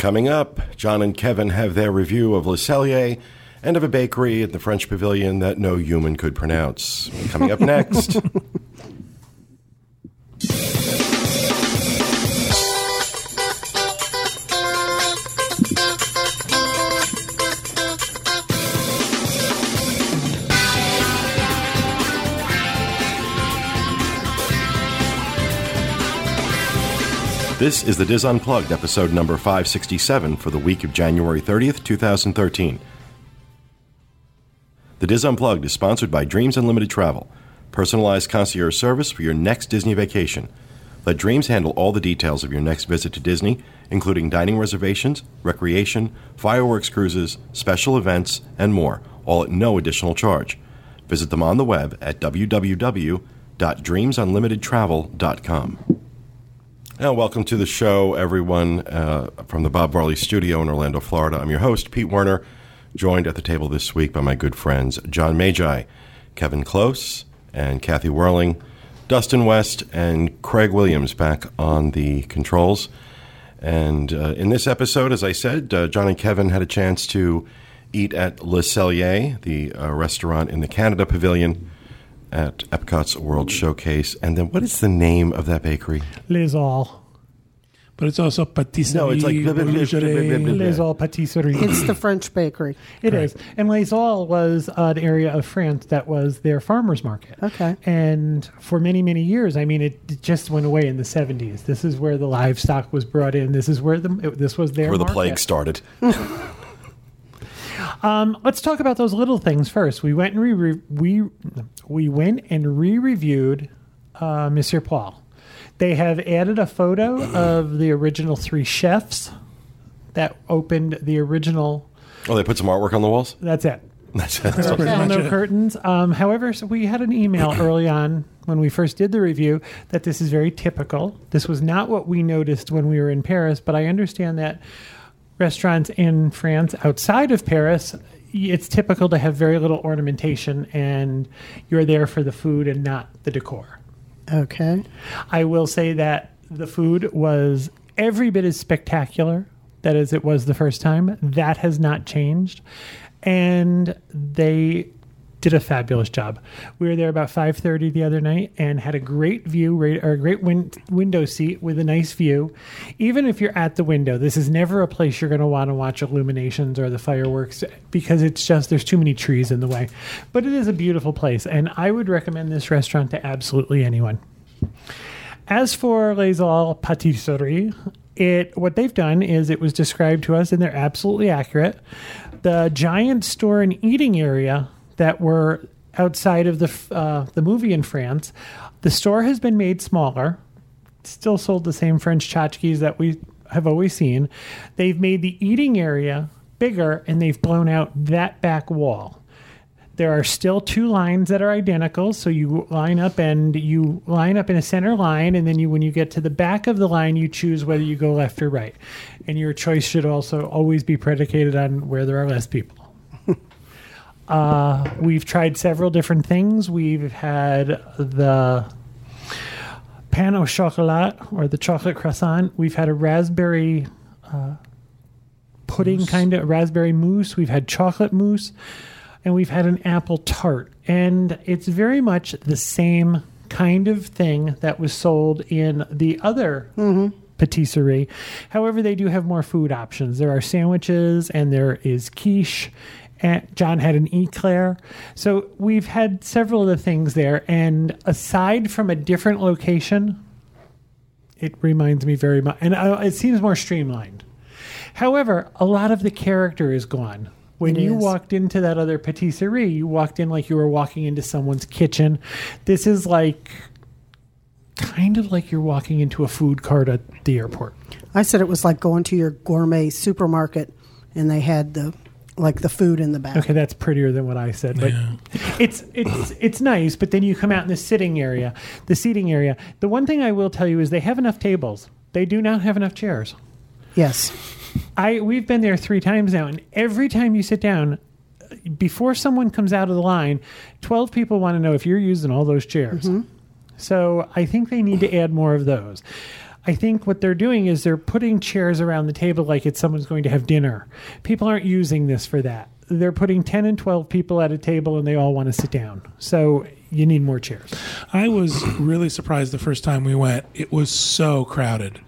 Coming up, John and Kevin have their review of Le Cellier and of a bakery at the French Pavilion that no human could pronounce. Coming up next. This is the DIS Unplugged, episode number 567 for the week of January 30th, 2013. The DIS Unplugged is sponsored by Dreams Unlimited Travel, personalized concierge service for your next Disney vacation. Let Dreams handle all the details of your next visit to Disney, including dining reservations, recreation, fireworks cruises, special events, and more, all at no additional charge. Visit them on the web at www.dreamsunlimitedtravel.com. Now, welcome to the show, everyone, uh, from the Bob Varley studio in Orlando, Florida. I'm your host, Pete Werner, joined at the table this week by my good friends John Magi, Kevin Klose, and Kathy Werling, Dustin West, and Craig Williams back on the controls. And uh, in this episode, as I said, uh, John and Kevin had a chance to eat at Le Cellier, the uh, restaurant in the Canada Pavilion at Epcot's World Showcase. And then what is the name of that bakery? Les Halles. But it's also patisserie. No, it's like- boulangerie. Les Halles Patisserie. It's the French bakery. It is. And Les Halles was an area of France that was their farmers market. Okay. And for many, many years, I mean, it it just went away in the 70s. This is where the livestock was brought in. This is where the it- this was their Where the market. plague started. Um, let's talk about those little things first. We went and re- we we went and re-reviewed uh, Monsieur Paul. They have added a photo of the original three chefs that opened the original. Oh, they put some artwork on the walls? That's it. That's, that's Still no curtains. Um, however, so we had an email early on when we first did the review that this is very typical. This was not what we noticed when we were in Paris, but I understand that restaurants in France outside of Paris, it's typical to have very little ornamentation and you're there for the food and not the decor. Okay. I will say that the food was every bit as spectacular that as it was the first time. That has not changed. And they did a fabulous job. We were there about 5:30 the other night and had a great view or a great win- window seat with a nice view. Even if you're at the window, this is never a place you're going to want to watch illuminations or the fireworks because it's just there's too many trees in the way. But it is a beautiful place and I would recommend this restaurant to absolutely anyone. As for Les Halles Patisserie, it what they've done is it was described to us, and they're absolutely accurate. The giant store and eating area that were outside of the uh, the movie in France, the store has been made smaller. Still sold the same French tchotchkes that we have always seen. They've made the eating area bigger, and they've blown out that back wall. There are still two lines that are identical, so you line up and you line up in a center line, and then you, when you get to the back of the line, you choose whether you go left or right. And your choice should also always be predicated on where there are less people. Uh, we've tried several different things. We've had the pain au chocolat or the chocolate croissant. We've had a raspberry uh, pudding kind of raspberry mousse. We've had chocolate mousse and we've had an apple tart. And it's very much the same kind of thing that was sold in the other patisserie. However, they do have more food options. There are sandwiches and there is quiche. And John had an eclair. So we've had several of the things there. And aside from a different location, it reminds me very much. And uh, it seems more streamlined. However, a lot of the character is gone. When It you is. walked into that other patisserie, you walked in like you were walking into someone's kitchen. This is like kind of like you're walking into a food cart at the airport. I said it was like going to your gourmet supermarket and they had the like the food in the back. Okay, that's prettier than what I said, but it's it's it's nice. But then you come out in the sitting area, the seating area. The one thing I will tell you is they have enough tables. They do not have enough chairs. Yes. I we've been there three times now, and every time you sit down, before someone comes out of the line, twelve people want to know if you're using all those chairs. Mm-hmm. So I think they need to add more of those. I think what they're doing is they're putting chairs around the table like it's someone's going to have dinner. People aren't using this for that. They're putting 10 and 12 people at a table and they all want to sit down. So you need more chairs. I was really surprised the first time we went. It was so crowded.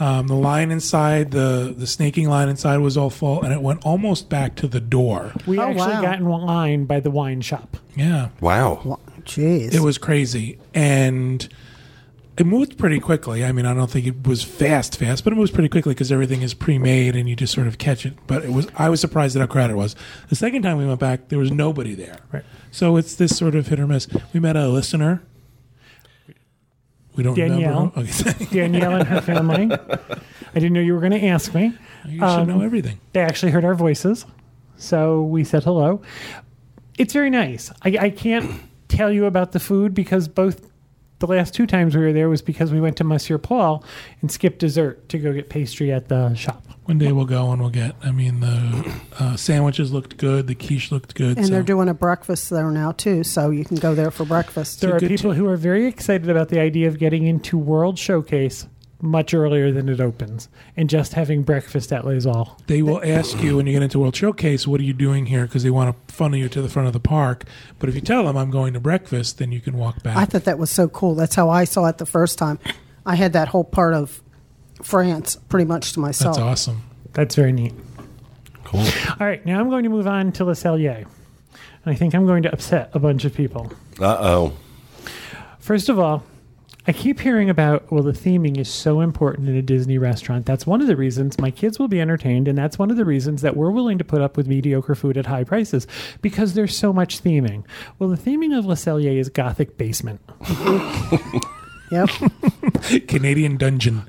Um, the line inside, the the snaking line inside was all full, and it went almost back to the door. We Oh, actually wow. got in line by the wine shop. Yeah, Wow. Jeez. it was crazy, and it moved pretty quickly. I mean, I don't think it was fast, fast, but it moves pretty quickly because everything is pre-made and you just sort of catch it. But it was, I was surprised at how crowded it was. The second time we went back, there was nobody there. Right. So it's this sort of hit or miss. We met a listener. We don't Danielle. remember. Okay, Danielle and her family. I didn't know you were going to ask me. you should Um, know everything. They actually heard our voices. So we said hello. It's very nice. I, I can't tell you about the food because both the last two times we were there was because we went to Monsieur Paul and skipped dessert to go get pastry at the shop. One day we'll go and we'll get. I mean, the uh, sandwiches looked good. The quiche looked good. and so they're doing a breakfast there now too, so you can go there for breakfast. There are good people who are very excited about the idea of getting into World Showcase much earlier than it opens and just having breakfast at Les Halles. they will ask you when you get into World Showcase, "What are you doing here?" Because they want to funnel you to the front of the park. But if you tell them I'm going to breakfast, then you can walk back. I thought that was so cool. That's how I saw it the first time. I had that whole part of France pretty much to myself. That's awesome. That's very neat. Cool. All right, now I'm going to move on to Le Cellier. I think I'm going to upset a bunch of people. Uh oh. First of all, I keep hearing about, well, the theming is so important in a Disney restaurant. That's one of the reasons my kids will be entertained, and that's one of the reasons that we're willing to put up with mediocre food at high prices because there's so much theming. Well, the theming of Le Cellier is Gothic basement. Yep. Canadian dungeon.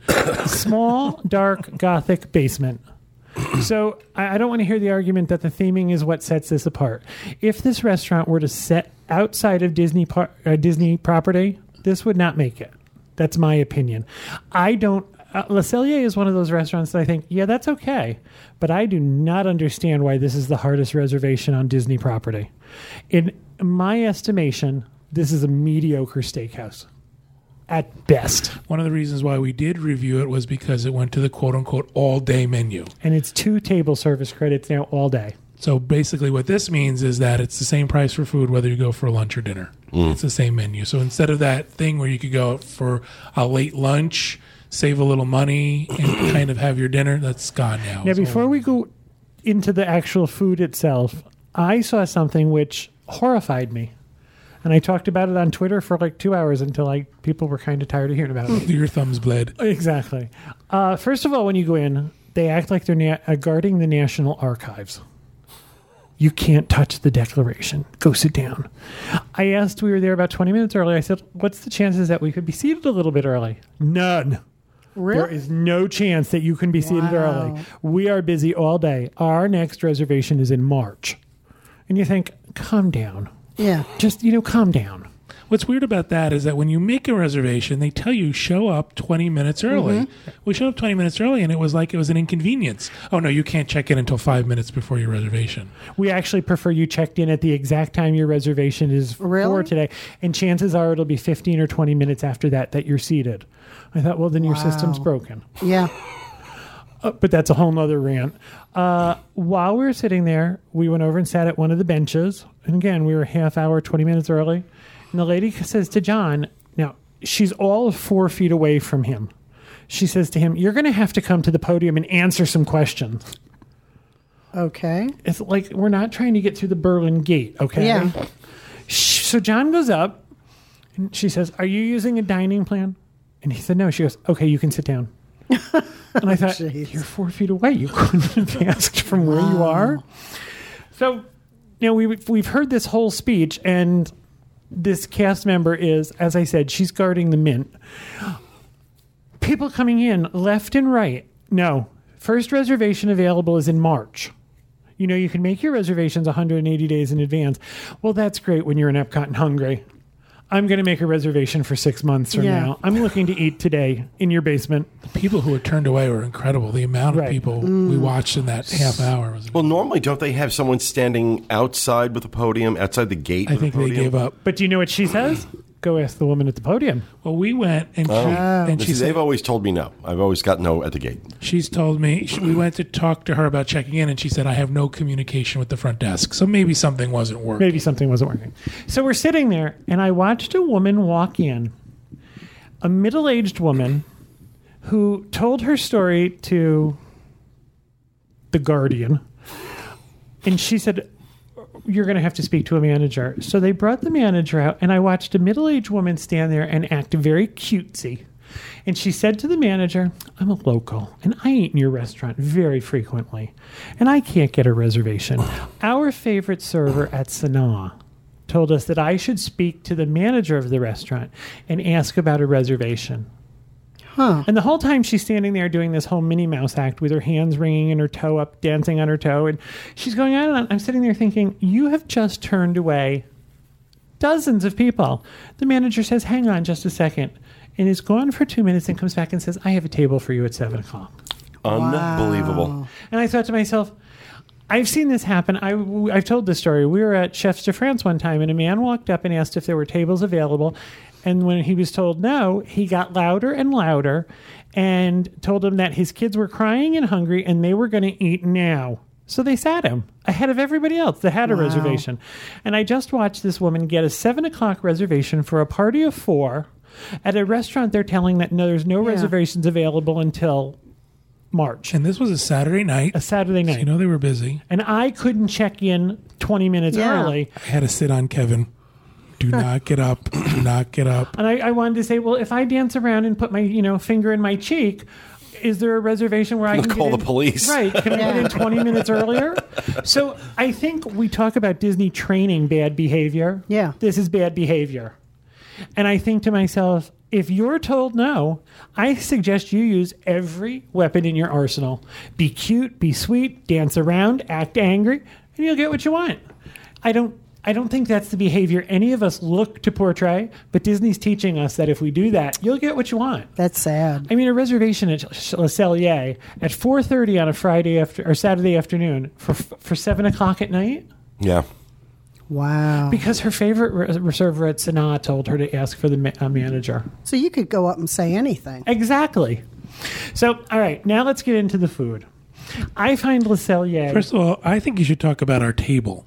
small, dark, gothic basement. So I I don't want to hear the argument that the theming is what sets this apart. If this restaurant were to set outside of Disney par- uh, Disney property, this would not make it. That's my opinion. I don't. Uh, Le Cellier is one of those restaurants that I think, yeah, that's okay, but I do not understand why this is the hardest reservation on Disney property. In my estimation, this is a mediocre steakhouse at best. One of the reasons why we did review it was because it went to the quote unquote all day menu. and it's two table service credits now all day. So basically, what this means is that it's the same price for food whether you go for lunch or dinner. It's the same menu. So instead of that thing where you could go for a late lunch, save a little money, and kind of have your dinner, that's gone now. Now, before we go into the actual food itself, I saw something which horrified me, and I talked about it on Twitter for like two hours until like people were kind of tired of hearing about it. your thumbs bled. exactly. Uh, first of all, when you go in, they act like they're na- uh, guarding the National Archives. You can't touch the Declaration. Go sit down. I asked, we were there about 20 minutes early. I said, What's the chances that we could be seated a little bit early? None. There Really? is no chance that you can be seated early. We are busy all day. Our next reservation is in March. And you think, calm down. Yeah. Just, you know, calm down. What's weird about that is that when you make a reservation, they tell you show up 20 minutes early. We showed up 20 minutes early and it was like it was an inconvenience. Oh, no, you can't check in until five minutes before your reservation. We actually prefer you checked in at the exact time your reservation is for today. And chances are it'll be 15 or 20 minutes after that that you're seated. I thought, well, then your system's broken. Yeah. Uh, but that's a whole nother rant. Uh, while we were sitting there, we went over and sat at one of the benches. And again, we were a half hour, 20 minutes early. And the lady says to John, now she's all four feet away from him. She says to him, You're going to have to come to the podium and answer some questions. Okay. It's like we're not trying to get through the Berlin Gate, okay? Yeah. So John goes up and she says, Are you using a dining plan? And he said, No. She goes, Okay, you can sit down. and I thought, Jeez. You're four feet away. You couldn't have asked from where you are. So, you know, we, we've heard this whole speech, and this cast member is, as I said, she's guarding the mint. People coming in left and right. No. First reservation available is in March. You know, you can make your reservations 180 days in advance. Well, that's great when you're in Epcot and hungry. I'm going to make a reservation for six months from Yeah. now. I'm looking to eat today in your basement. The people who were turned away were incredible. The amount of Right. people we mm. watched in that half hour was. Well, normally, don't they have someone standing outside with a podium, outside the gate? I with think a they podium? gave up. But do you know what she says? Go ask the woman at the podium. Well, we went and oh. she, ah. and she is- said, they've always told me no. I've always got no at the gate. she's told me she, we went to talk to her about checking in, and she said I have no communication with the front desk, so maybe something wasn't working. Maybe something wasn't working. So we're sitting there, and I watched a woman walk in, a middle aged woman who told her story to The Guardian. And she said, You're going to have to speak to a manager. So they brought the manager out, and I watched a middle aged woman stand there and act very cutesy. And she said to the manager, I'm a local and I eat in your restaurant very frequently, and I can't get a reservation. Our favorite server at Sanaa told us that I should speak to the manager of the restaurant and ask about a reservation. Huh. And the whole time she's standing there doing this whole Minnie Mouse act with her hands ringing and her toe up, dancing on her toe, and she's going on and on. I'm sitting there thinking, you have just turned away dozens of people. The manager says, hang on just a second, and is gone for two minutes and comes back and says, I have a table for you at seven o'clock. Unbelievable. And I thought to myself, I've seen this happen. I, have told this story. We were at Chefs de France one time, and a man walked up and asked if there were tables available. And when he was told no, he got louder and louder and told him that his kids were crying and hungry and they were going to eat now. So they sat him ahead of everybody else that had a reservation. And I just watched this woman get a seven o'clock reservation for a party of four at a restaurant. They're telling that no, there's no Yeah. reservations available until March, And this was a Saturday night. a Saturday So night you know they were busy. and I couldn't check in 20 minutes Yeah. early. I had to sit on Kevin. Do not get up. Do not get up. And I, I wanted to say, well, if I dance around and put my you know finger in my cheek, is there a reservation where I can Call get the in- police. Right? Can I get in 20 minutes earlier? So I think we talk about Disney training bad behavior. Yeah. this is bad behavior, and I think to myself. If you're told no, I suggest you use every weapon in your arsenal. Be cute, be sweet, dance around, act angry, and you'll get what you want. I don't I don't think that's the behavior any of us look to portray, but Disney's teaching us that if we do that, you'll get what you want. That's sad. I mean, a reservation at Le Cellier at 4:30 on a Friday after or Saturday afternoon for for seven o'clock at night Yeah. Wow. because her favorite re- server at Sanaa told her to ask for the ma- uh, manager. So you could go up and say anything. Exactly. So, all right, now let's get into the food. I find Le Cellier. First of all, I think you should talk about our table.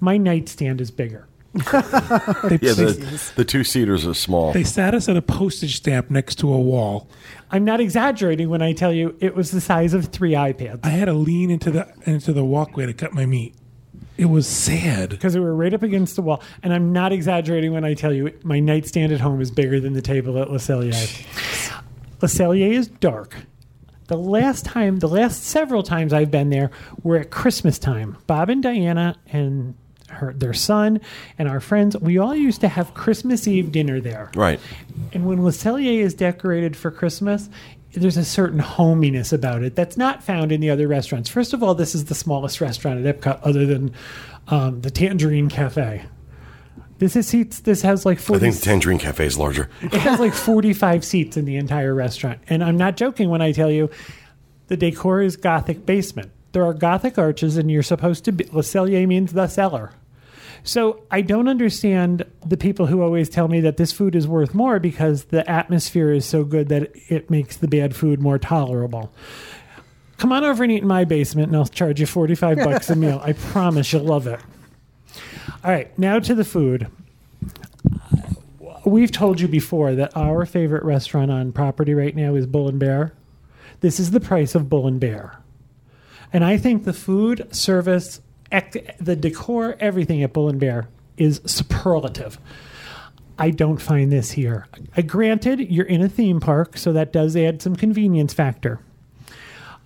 My nightstand is bigger. They, Yeah, the, the two seaters are small. they sat us at a postage stamp next to a wall. I'm not exaggerating when I tell you it was the size of three iPads I had to lean into the into the walkway to cut my meat. It was sad. because we were right up against the wall. And I'm not exaggerating when I tell you my nightstand at home is bigger than the table at Le Cellier. Le Cellier is dark. The last time, the last several times I've been there were at Christmas time. Bob and Diana and her, their son and our friends, we all used to have Christmas Eve dinner there. right. And when Le Cellier is decorated for Christmas, there's a certain hominess about it that's not found in the other restaurants. First of all, this is the smallest restaurant at Epcot other than um, the Tangerine Cafe. This is seats. This has like 40, I think the Tangerine Cafe is larger. it has like 45 seats in the entire restaurant. And I'm not joking when I tell you the decor is Gothic basement. There are Gothic arches, and you're supposed to be. Le Cellier means the cellar. So I don't understand the people who always tell me that this food is worth more because the atmosphere is so good that it makes the bad food more tolerable. Come on over and eat in my basement, and I'll charge you 45 bucks a meal. I promise you'll love it. All right, now to the food we've told you before that our favorite restaurant on property right now is Bull and Bear. This is the price of Bull and Bear. And I think the food, service, ec- the decor, everything at Bull and Bear is superlative. I don't find this here. I, granted, you're in a theme park, so that does add some convenience factor.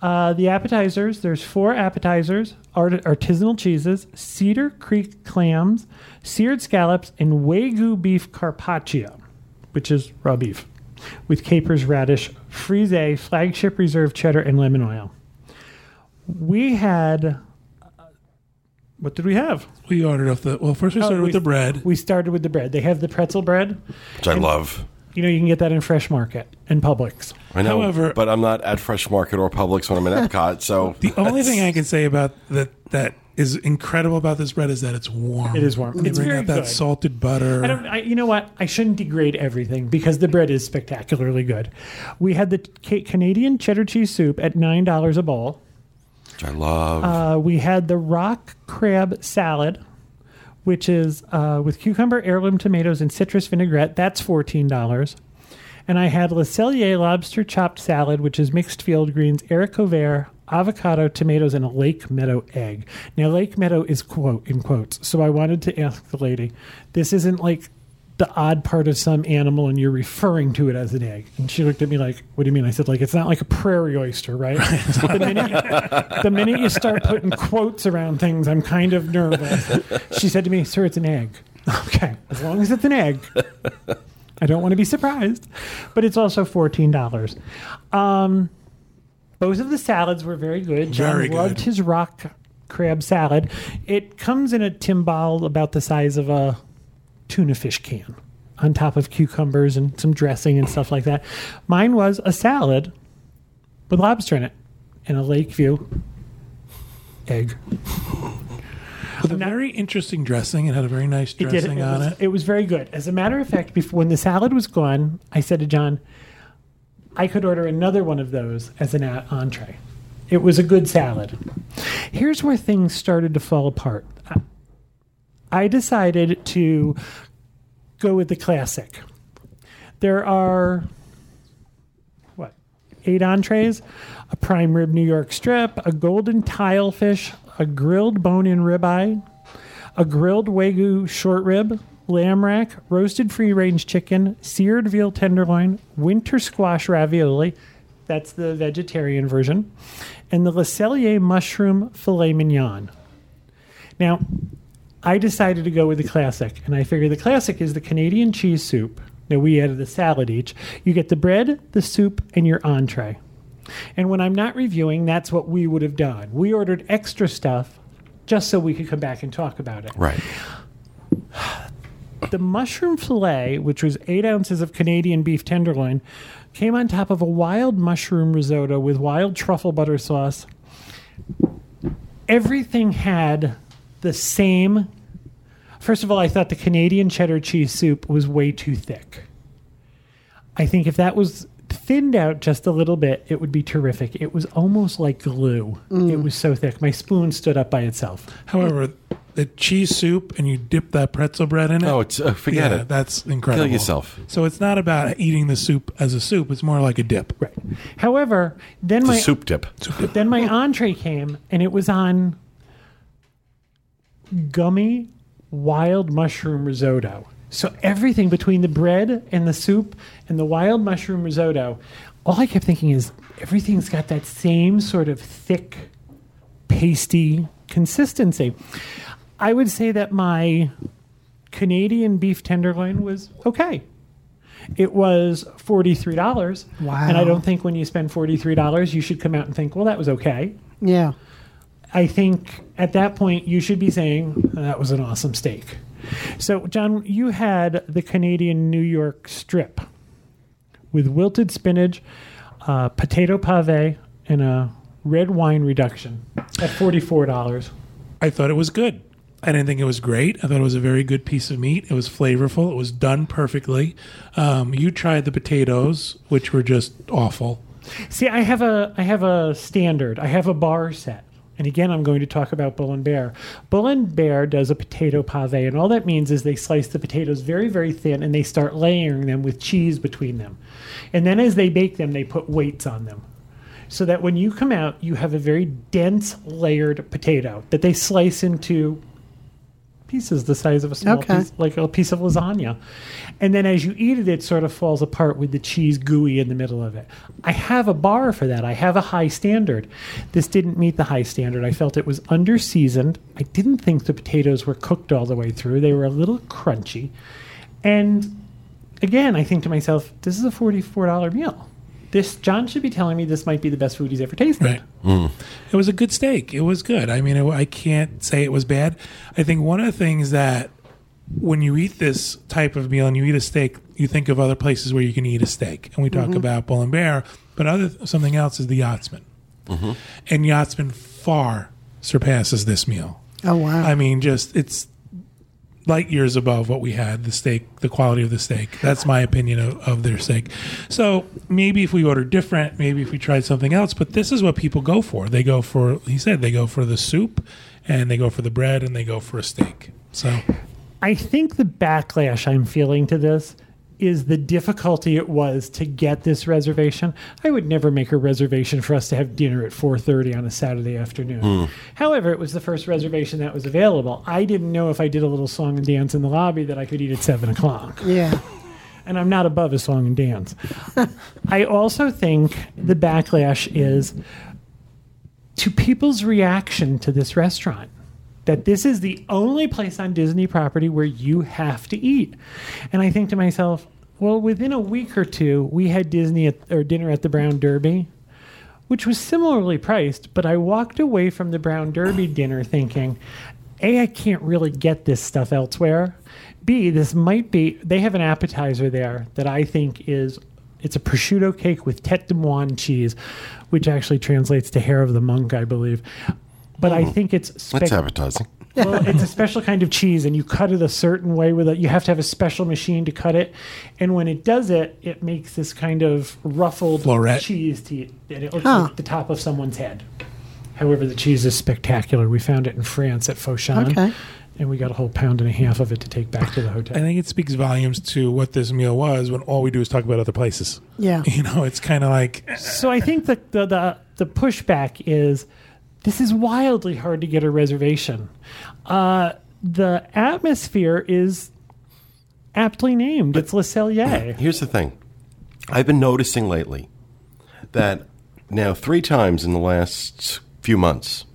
Uh, the appetizers, there's four appetizers, art- artisanal cheeses, Cedar Creek clams, seared scallops, and Wagyu beef carpaccio, which is raw beef, with capers, radish, frise, flagship reserve cheddar, and lemon oil. We had, uh, what did we have? We ordered off the well. First, we started Oh, with the bread. We started with the bread. They have the pretzel bread. Which I love. You know, you can get that in Fresh Market and Publix. I know. However- but I'm not at Fresh Market or Publix when I'm in Epcot, so The only thing I can say about that that is incredible about this bread is that it's warm. It is warm. They It's bring very out that good. salted butter. I don't. I, you know what? I shouldn't degrade everything because the bread is spectacularly good. We had the ca- Canadian cheddar cheese soup at nine dollars a bowl. Which I love. Uh, we had the rock crab salad, which is uh, with cucumber, heirloom tomatoes, and citrus vinaigrette. That's fourteen dollars. And I had Le Cellier lobster chopped salad, which is mixed field greens, haricot vert, avocado, tomatoes, and a lake meadow egg. Now, lake meadow is quote in quotes. So I wanted to ask the lady, this isn't like the odd part of some animal and you're referring to it as an egg. And she looked at me like, what do you mean? I said, like, it's not like a prairie oyster, right? the, minute you, the minute you start putting quotes around things, I'm kind of nervous. She said to me, sir, it's an egg. Okay, as long as it's an egg. I don't want to be surprised. But it's also $14. Um, both of the salads were very good. John Very good. loved his rock crab salad. It comes in a timbale about the size of a tuna fish can on top of cucumbers and some dressing and stuff like that. Mine was a salad with lobster in it and a Lakeview egg. with a very interesting dressing. It had a very nice It did. dressing on was, it. it was very good. As a matter of fact, before when the salad was gone, I said to John, I could order another one of those as an a- entree. It was a good salad. Here's where things started to fall apart. I- I decided to go with the classic. There are what eight entrees, a prime rib New York strip, a golden tile fish, a grilled bone-in ribeye, a grilled wagyu short rib, lamb rack, roasted free-range chicken, seared veal tenderloin, winter squash ravioli. That's the vegetarian version, and the Le Cellier mushroom filet mignon. Now, I decided to go with the classic, and I figured the classic is the Canadian cheese soup. Now we added the salad each. You get the bread, the soup, and your entree. And when I'm not reviewing, that's what we would have done. We ordered extra stuff just so we could come back and talk about it. right. The mushroom filet, which was eight ounces of Canadian beef tenderloin, came on top of a wild mushroom risotto with wild truffle butter sauce. Everything had the same. First of all, I thought the Canadian cheddar cheese soup was way too thick. I think if that was thinned out just a little bit, it would be terrific. It was almost like glue. It was so thick. My spoon stood up by itself. However, the cheese soup and you dip that pretzel bread in it. Oh, it's uh, forget yeah, it. that's incredible. Kill yourself. So it's not about eating the soup as a soup. It's more like a dip. Right. However, then It's my a soup dip. then my entree came and it was on gummy wild mushroom risotto. So everything between the bread and the soup and the wild mushroom risotto, all I kept thinking is everything's got that same sort of thick, pasty consistency. I would say that my Canadian beef tenderloin was okay. It was $43. Wow. And I don't think when you spend $43, you should come out and think, well, that was okay. Yeah. I think at that point you should be saying that was an awesome steak. So, John, you had the Canadian New York strip with wilted spinach, uh, potato pave, and a red wine reduction at forty-four dollars. I thought it was good. I didn't think it was great. I thought it was a very good piece of meat. It was flavorful. It was done perfectly. Um, you tried the potatoes, which were just awful. See, I have a I have a standard. I have a bar set. And again, I'm going to talk about Bull and Bear. Bull and Bear does a potato pave, and all that means is they slice the potatoes very, very thin and they start layering them with cheese between them. And then as they bake them, they put weights on them. So that when you come out, you have a very dense, layered potato that they slice into pieces the size of a small Okay. piece, like a piece of lasagna. And then as you eat it, it sort of falls apart with the cheese gooey in the middle of it. I have a bar for that. I have a high standard. This didn't meet the high standard. I felt it was under seasoned. I didn't think the potatoes were cooked all the way through. They were a little crunchy. And again, I think to myself, this is a $44 meal. This John should be telling me this might be the best food he's ever tasted. Right. Hmm. It was a good steak. It was good. I mean, it, I can't say it was bad. I think one of the things that when you eat this type of meal and you eat a steak, you think of other places where you can eat a steak, and we talk mm-hmm. about Bull and Bear. But other something else is the Yachtsman, mm-hmm. and Yachtsman far surpasses this meal. Oh wow. I mean, just it's light years above what we had. The steak, the quality of the steak. That's my opinion of, of their steak. So maybe if we order different, maybe if we tried something else. But this is what people go for. They go for. He said they go for the soup, and they go for the bread, and they go for a steak. So I think the backlash I'm feeling to this is the difficulty it was to get this reservation. I would never make a reservation for us to have dinner at 4:30 on a Saturday afternoon. Hmm. However, it was the first reservation that was available. I didn't know if I did a little song and dance in the lobby that I could eat at seven o'clock yeah. and I'm not above a song and dance. I also think the backlash is to people's reaction to this restaurant. That this is the only place on Disney property where you have to eat. And I think to myself, well, within a week or two, we had Disney at, or dinner at the Brown Derby, which was similarly priced, but I walked away from the Brown Derby dinner thinking, A, I can't really get this stuff elsewhere. B, this might be, they have an appetizer there that I think is, it's a prosciutto cake with tete de moine cheese, which actually translates to hair of the monk, I believe. But I hmm. think it's spec- That's appetizing. well, it's a special kind of cheese, and you cut it a certain way with it. You have to have a special machine to cut it, and when it does it, it makes this kind of ruffled Floret. cheese to eat, and it looks Huh. like the top of someone's head. However, the cheese is spectacular. We found it in France at Fauchon, Okay. and we got a whole pound and a half of it to take back to the hotel. I hotel. think it speaks volumes to what this meal was when all we do is talk about other places. Yeah. You know, it's kind of like So I think that the, the the pushback is this is wildly hard to get a reservation. Uh, the atmosphere is aptly named. It's Le Cellier. Here's the thing I've been noticing lately that now three times in the last few months,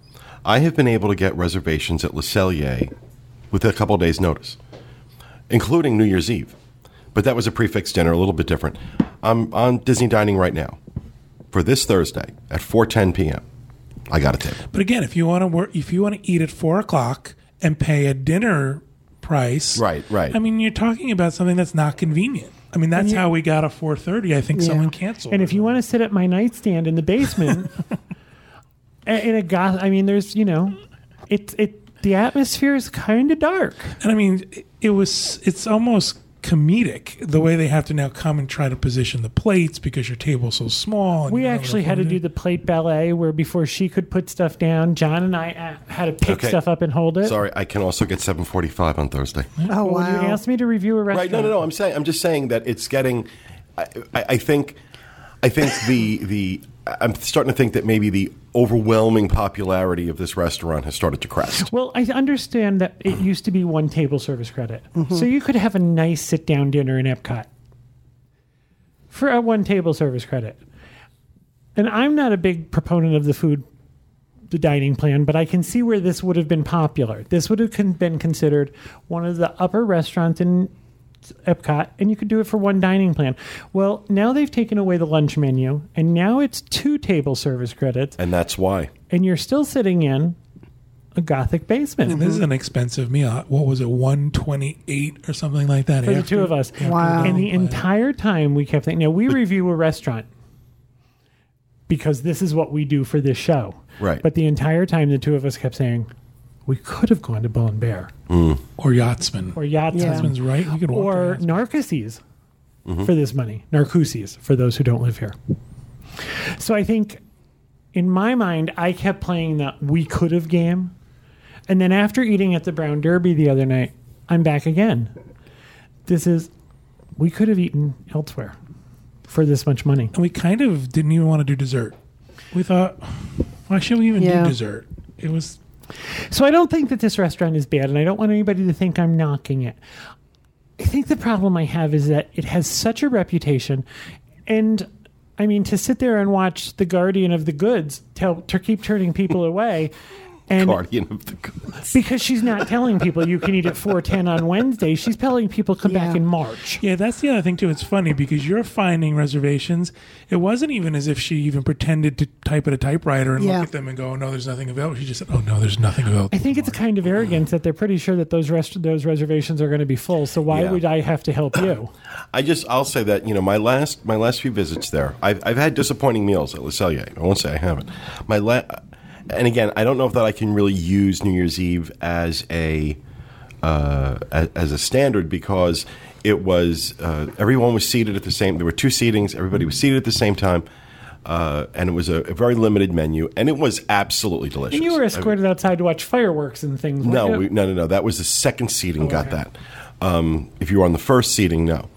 I have been able to get reservations at Le Cellier with a couple days' notice, including New Year's Eve. But that was a prix fixe dinner, a little bit different. I'm on Disney Dining right now for this Thursday at 4:10 p.m. I got a table. But again, if you want to work, if you want to eat at four o'clock and pay a dinner price, Right, right. I mean, you're talking about something that's not convenient. I mean, that's how we got a four thirty. I think Yeah. someone canceled. And if you want to sit at my nightstand in the basement, a- in a goth, I mean, there's you know, it's it. The atmosphere is kind of dark. and I mean, it- it was. It's almost comedic the way they have to now come and try to position the plates because your table's so small. and We you don't have actually had to do the plate ballet where before she could put stuff down, John and I uh, had to pick Okay. stuff up and hold it. Sorry, I can also get 7:45 on Thursday. Oh Well, wow. you asked me to review a restaurant. Right? No, no, no. I'm saying I'm just saying that it's getting. I, I, I think, I think the the I'm starting to think that maybe the overwhelming popularity of this restaurant has started to crest. Well, I understand that it used to be one table service credit. So you could have a nice sit down dinner in Epcot for a one table service credit. And I'm not a big proponent of the food, the dining plan, but I can see where this would have been popular. This would have been considered one of the upper restaurants in Epcot, and you could do it for one dining plan. Well, now they've taken away the lunch menu, and now it's two table service credits, And that's why. and you're still sitting in a Gothic basement. And this is an expensive meal. What was it, one twenty eight or something like that? for the two of us. Wow. And the plan. entire time we kept thinking, now we review a restaurant because this is what we do for this show. Right. But the entire time the two of us kept saying, we could have gone to Bull and Bear hmm. or yachtsman. or Yachtsman Yeah. Yachtsman's right. We could or to Yachtsman. Narcoossees mm-hmm. for this money. Narcoossees for those who don't live here. So I think in my mind, I kept playing the we could have game. And then after eating at the Brown Derby the other night, I'm back again. This is, we could have eaten elsewhere for this much money. and we kind of didn't even want to do dessert. We thought, why should we even Yeah. do dessert? It was So I don't think that this restaurant is bad, and I don't want anybody to think I'm knocking it. I think the problem I have is that it has such a reputation, and I mean to sit there and watch the Guardian of the Goods tell to keep turning people away, and Guardian of the goods. because she's not telling people you can eat at four ten on Wednesday, she's telling people come back in March. yeah. That's the other thing too. It's funny because you're finding reservations. It wasn't even as if she even pretended to type at a typewriter and Yeah. look at them and go, oh, "No, there's nothing available." She just said, "Oh no, there's nothing available." I think it's a kind of arrogance that they're pretty sure that those rest- those reservations are going to be full. So why Yeah. would I have to help you? I just I'll say that you know my last my last few visits there I've I've had disappointing meals at Le Cellier. I won't say I haven't. My la- and again, I don't know if that I can really use New Year's Eve as a uh, as, as a standard because it was uh, everyone was seated at the same. There were two seatings. Everybody was seated at the same time. Uh, and it was a, a very limited menu, and it was absolutely delicious. And you were I- escorted outside to watch fireworks and things. no, we, no, no, no. That was the second seating. got okay. that. Um, if you were on the first seating, no.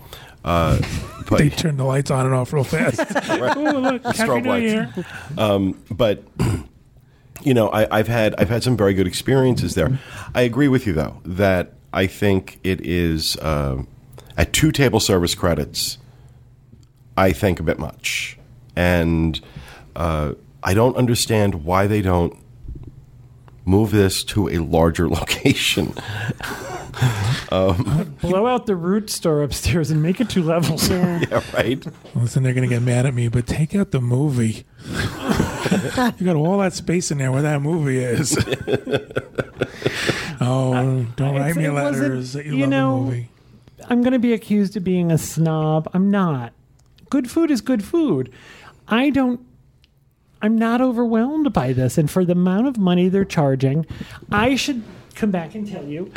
Uh, but They turned the lights on and off real fast. Ooh, look, Happy Strobe New lights. Year. but you know, I, I've had I've had some very good experiences there. I agree with you though that I think it is uh, at two table service credits. I think a bit much, and uh, I don't understand why they don't move this to a larger location. Blow out the root store upstairs and make it two levels. yeah, right. Listen, they're going to get mad at me, but take out the movie. you got all that space in there where that movie is. oh, don't write me it wasn't- letters that you, you love know, the movie. I'm going to be accused of being a snob. I'm not. Good food is good food. I don't. I'm not overwhelmed by this, and for the amount of money they're charging, I should come back and tell you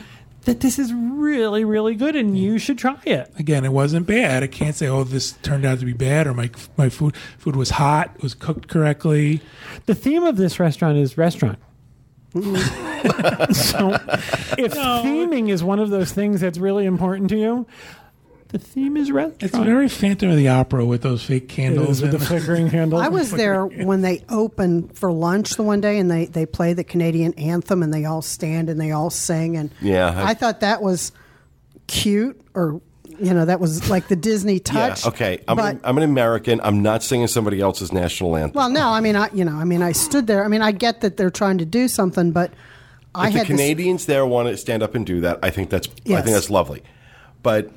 that this is really, really good, and you should try it. Again, it wasn't bad. I can't say, oh, this turned out to be bad, or my my food food was hot, it was cooked correctly. The theme of this restaurant is restaurant. so, if theming is one of those things that's really important to you, the theme is restaurant. It's very Phantom of the Opera with those fake candles. with the flickering candles. I was there when they opened for lunch the one day, and they they play the Canadian anthem, and they all stand and they all sing, and Yeah, I- I, thought that was cute, or you know, that was like the Disney touch. Yeah. Okay. I'm, but an, I'm an American. I'm not singing somebody else's national anthem. well, no, I mean, I you know, I mean, I stood there. I mean, I get that they're trying to do something, but I if the had this, Canadians there want to stand up and do that, I think that's I think that's lovely. But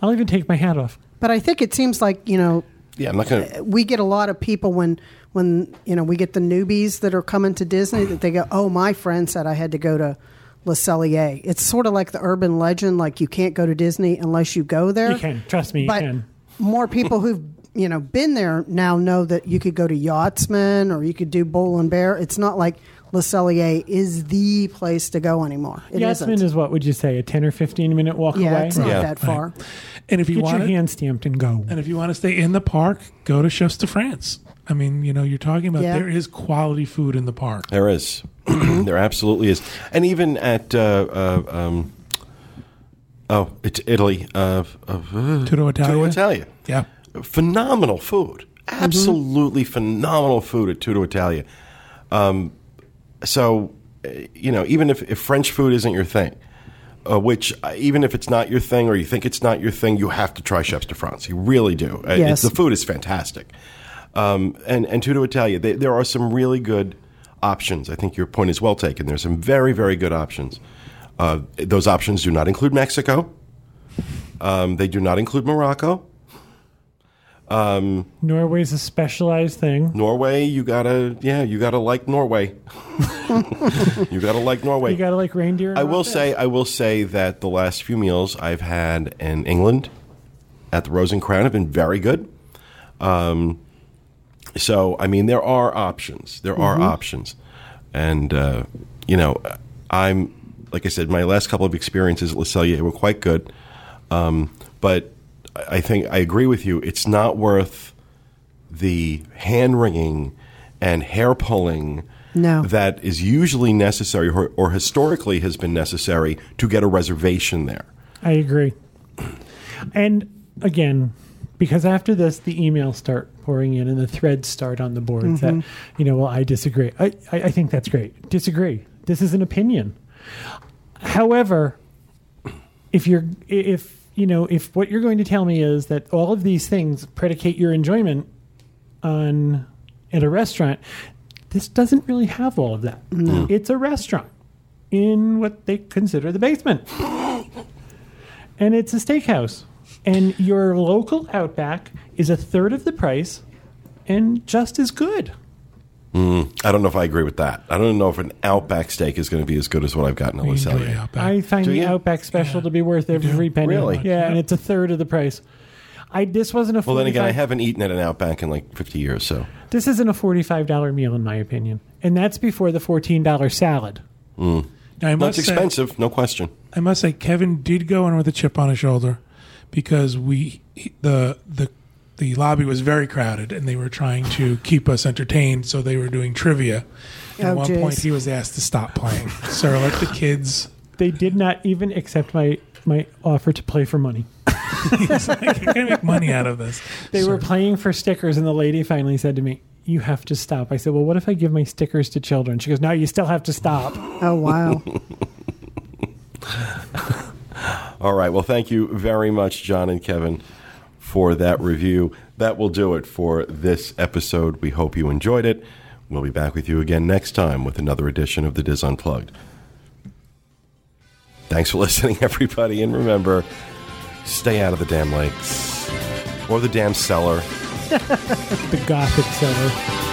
I'll even take my hat off. but I think it seems like you know yeah, I'm not going to. Uh, we get a lot of people when when you know we get the newbies that are coming to Disney that they go, oh, my friend said I had to go to Le Cellier. It's sort of like the urban legend, like you can't go to Disney unless you go there. You can. Trust me, you but can. more people who've you know been there now know that you could go to Yachtsman or you could do Bull and Bear. It's not like Le Cellier is the place to go anymore. It Yachtsman isn't. is what would you say? A ten or fifteen minute walk yeah, away. it's not Yeah. that far. and if you Get want your hand stamped and go. and if you want to stay in the park, go to Chefs de France. I mean, you know, you're talking about Yeah. there is quality food in the park. There is. there absolutely is. And even at uh, uh, um, oh, it's Italy. Uh, uh, Tutto Italia. Tutto Italia. Yeah. Phenomenal food. Absolutely phenomenal food at Tutto Italia. Um, so, uh, you know, even if, if French food isn't your thing, uh, which uh, even if it's not your thing or you think it's not your thing, you have to try Chefs de France. You really do. Uh, Yes. the food is fantastic. Um, and, and Tutto Italia, they, there are some really good options. I think your point is well taken. There's some very, very good options. Uh, those options do not include Mexico. Um, they do not include Morocco. Norway's a specialized thing. Norway, you gotta, yeah, you gotta like Norway. you gotta like Norway. You got to like reindeer. I will say, I will say that the last few meals I've had in England at the Rose and Crown have been very good. Um, so, I mean, there are options. There are options, and uh, you know, I'm like I said, my last couple of experiences at Le Cellier were quite good, um, but I I think I agree with you. It's not worth the hand wringing and hair pulling No. that is usually necessary or, or historically has been necessary to get a reservation there. I agree. And again, because after this, the emails start pouring in and the threads start on the boards that, mm-hmm. you know, well, I disagree. I, I, I think that's great. Disagree. This is an opinion. However, if you're, if, you know, if what you're going to tell me is that all of these things predicate your enjoyment on at a restaurant, this doesn't really have all of that. It's a restaurant in what they consider the basement and it's a steakhouse. And your local Outback is a third of the price and just as good. Mm, I don't know if I agree with that. I don't know if an Outback steak is going to be as good as what I've gotten at Le Enjoy Cellier. Outback. I find Do the you? Outback special to be worth every penny. Really? Yeah, and it's a third of the price. I this wasn't a Well, then again, I 45 haven't eaten at an Outback in like 50 years, so this isn't a forty-five dollar meal in my opinion, and that's before the fourteen dollar salad. Mm. Now, I That's must say, expensive, no question. I must say, Kevin did go in with a chip on his shoulder because we he- the the the lobby was very crowded and they were trying to keep us entertained, so they were doing trivia. And Oh, at one jeez. point, he was asked to stop playing. Sir, let the kids. They did not even accept my my offer to play for money. He's like, "You're gonna make money out of this." They Sir. were playing for stickers, and the lady finally said to me, "You have to stop." I said, "Well, what if I give my stickers to children?" She goes, "No, you still have to stop." Oh wow. All right. Well, thank you very much, John and Kevin, for that review. That will do it for this episode. We hope you enjoyed it. We'll be back with you again next time with another edition of the DIS Unplugged. Thanks for listening, everybody. And remember, stay out of the damn lakes or the damn cellar. The gothic cellar.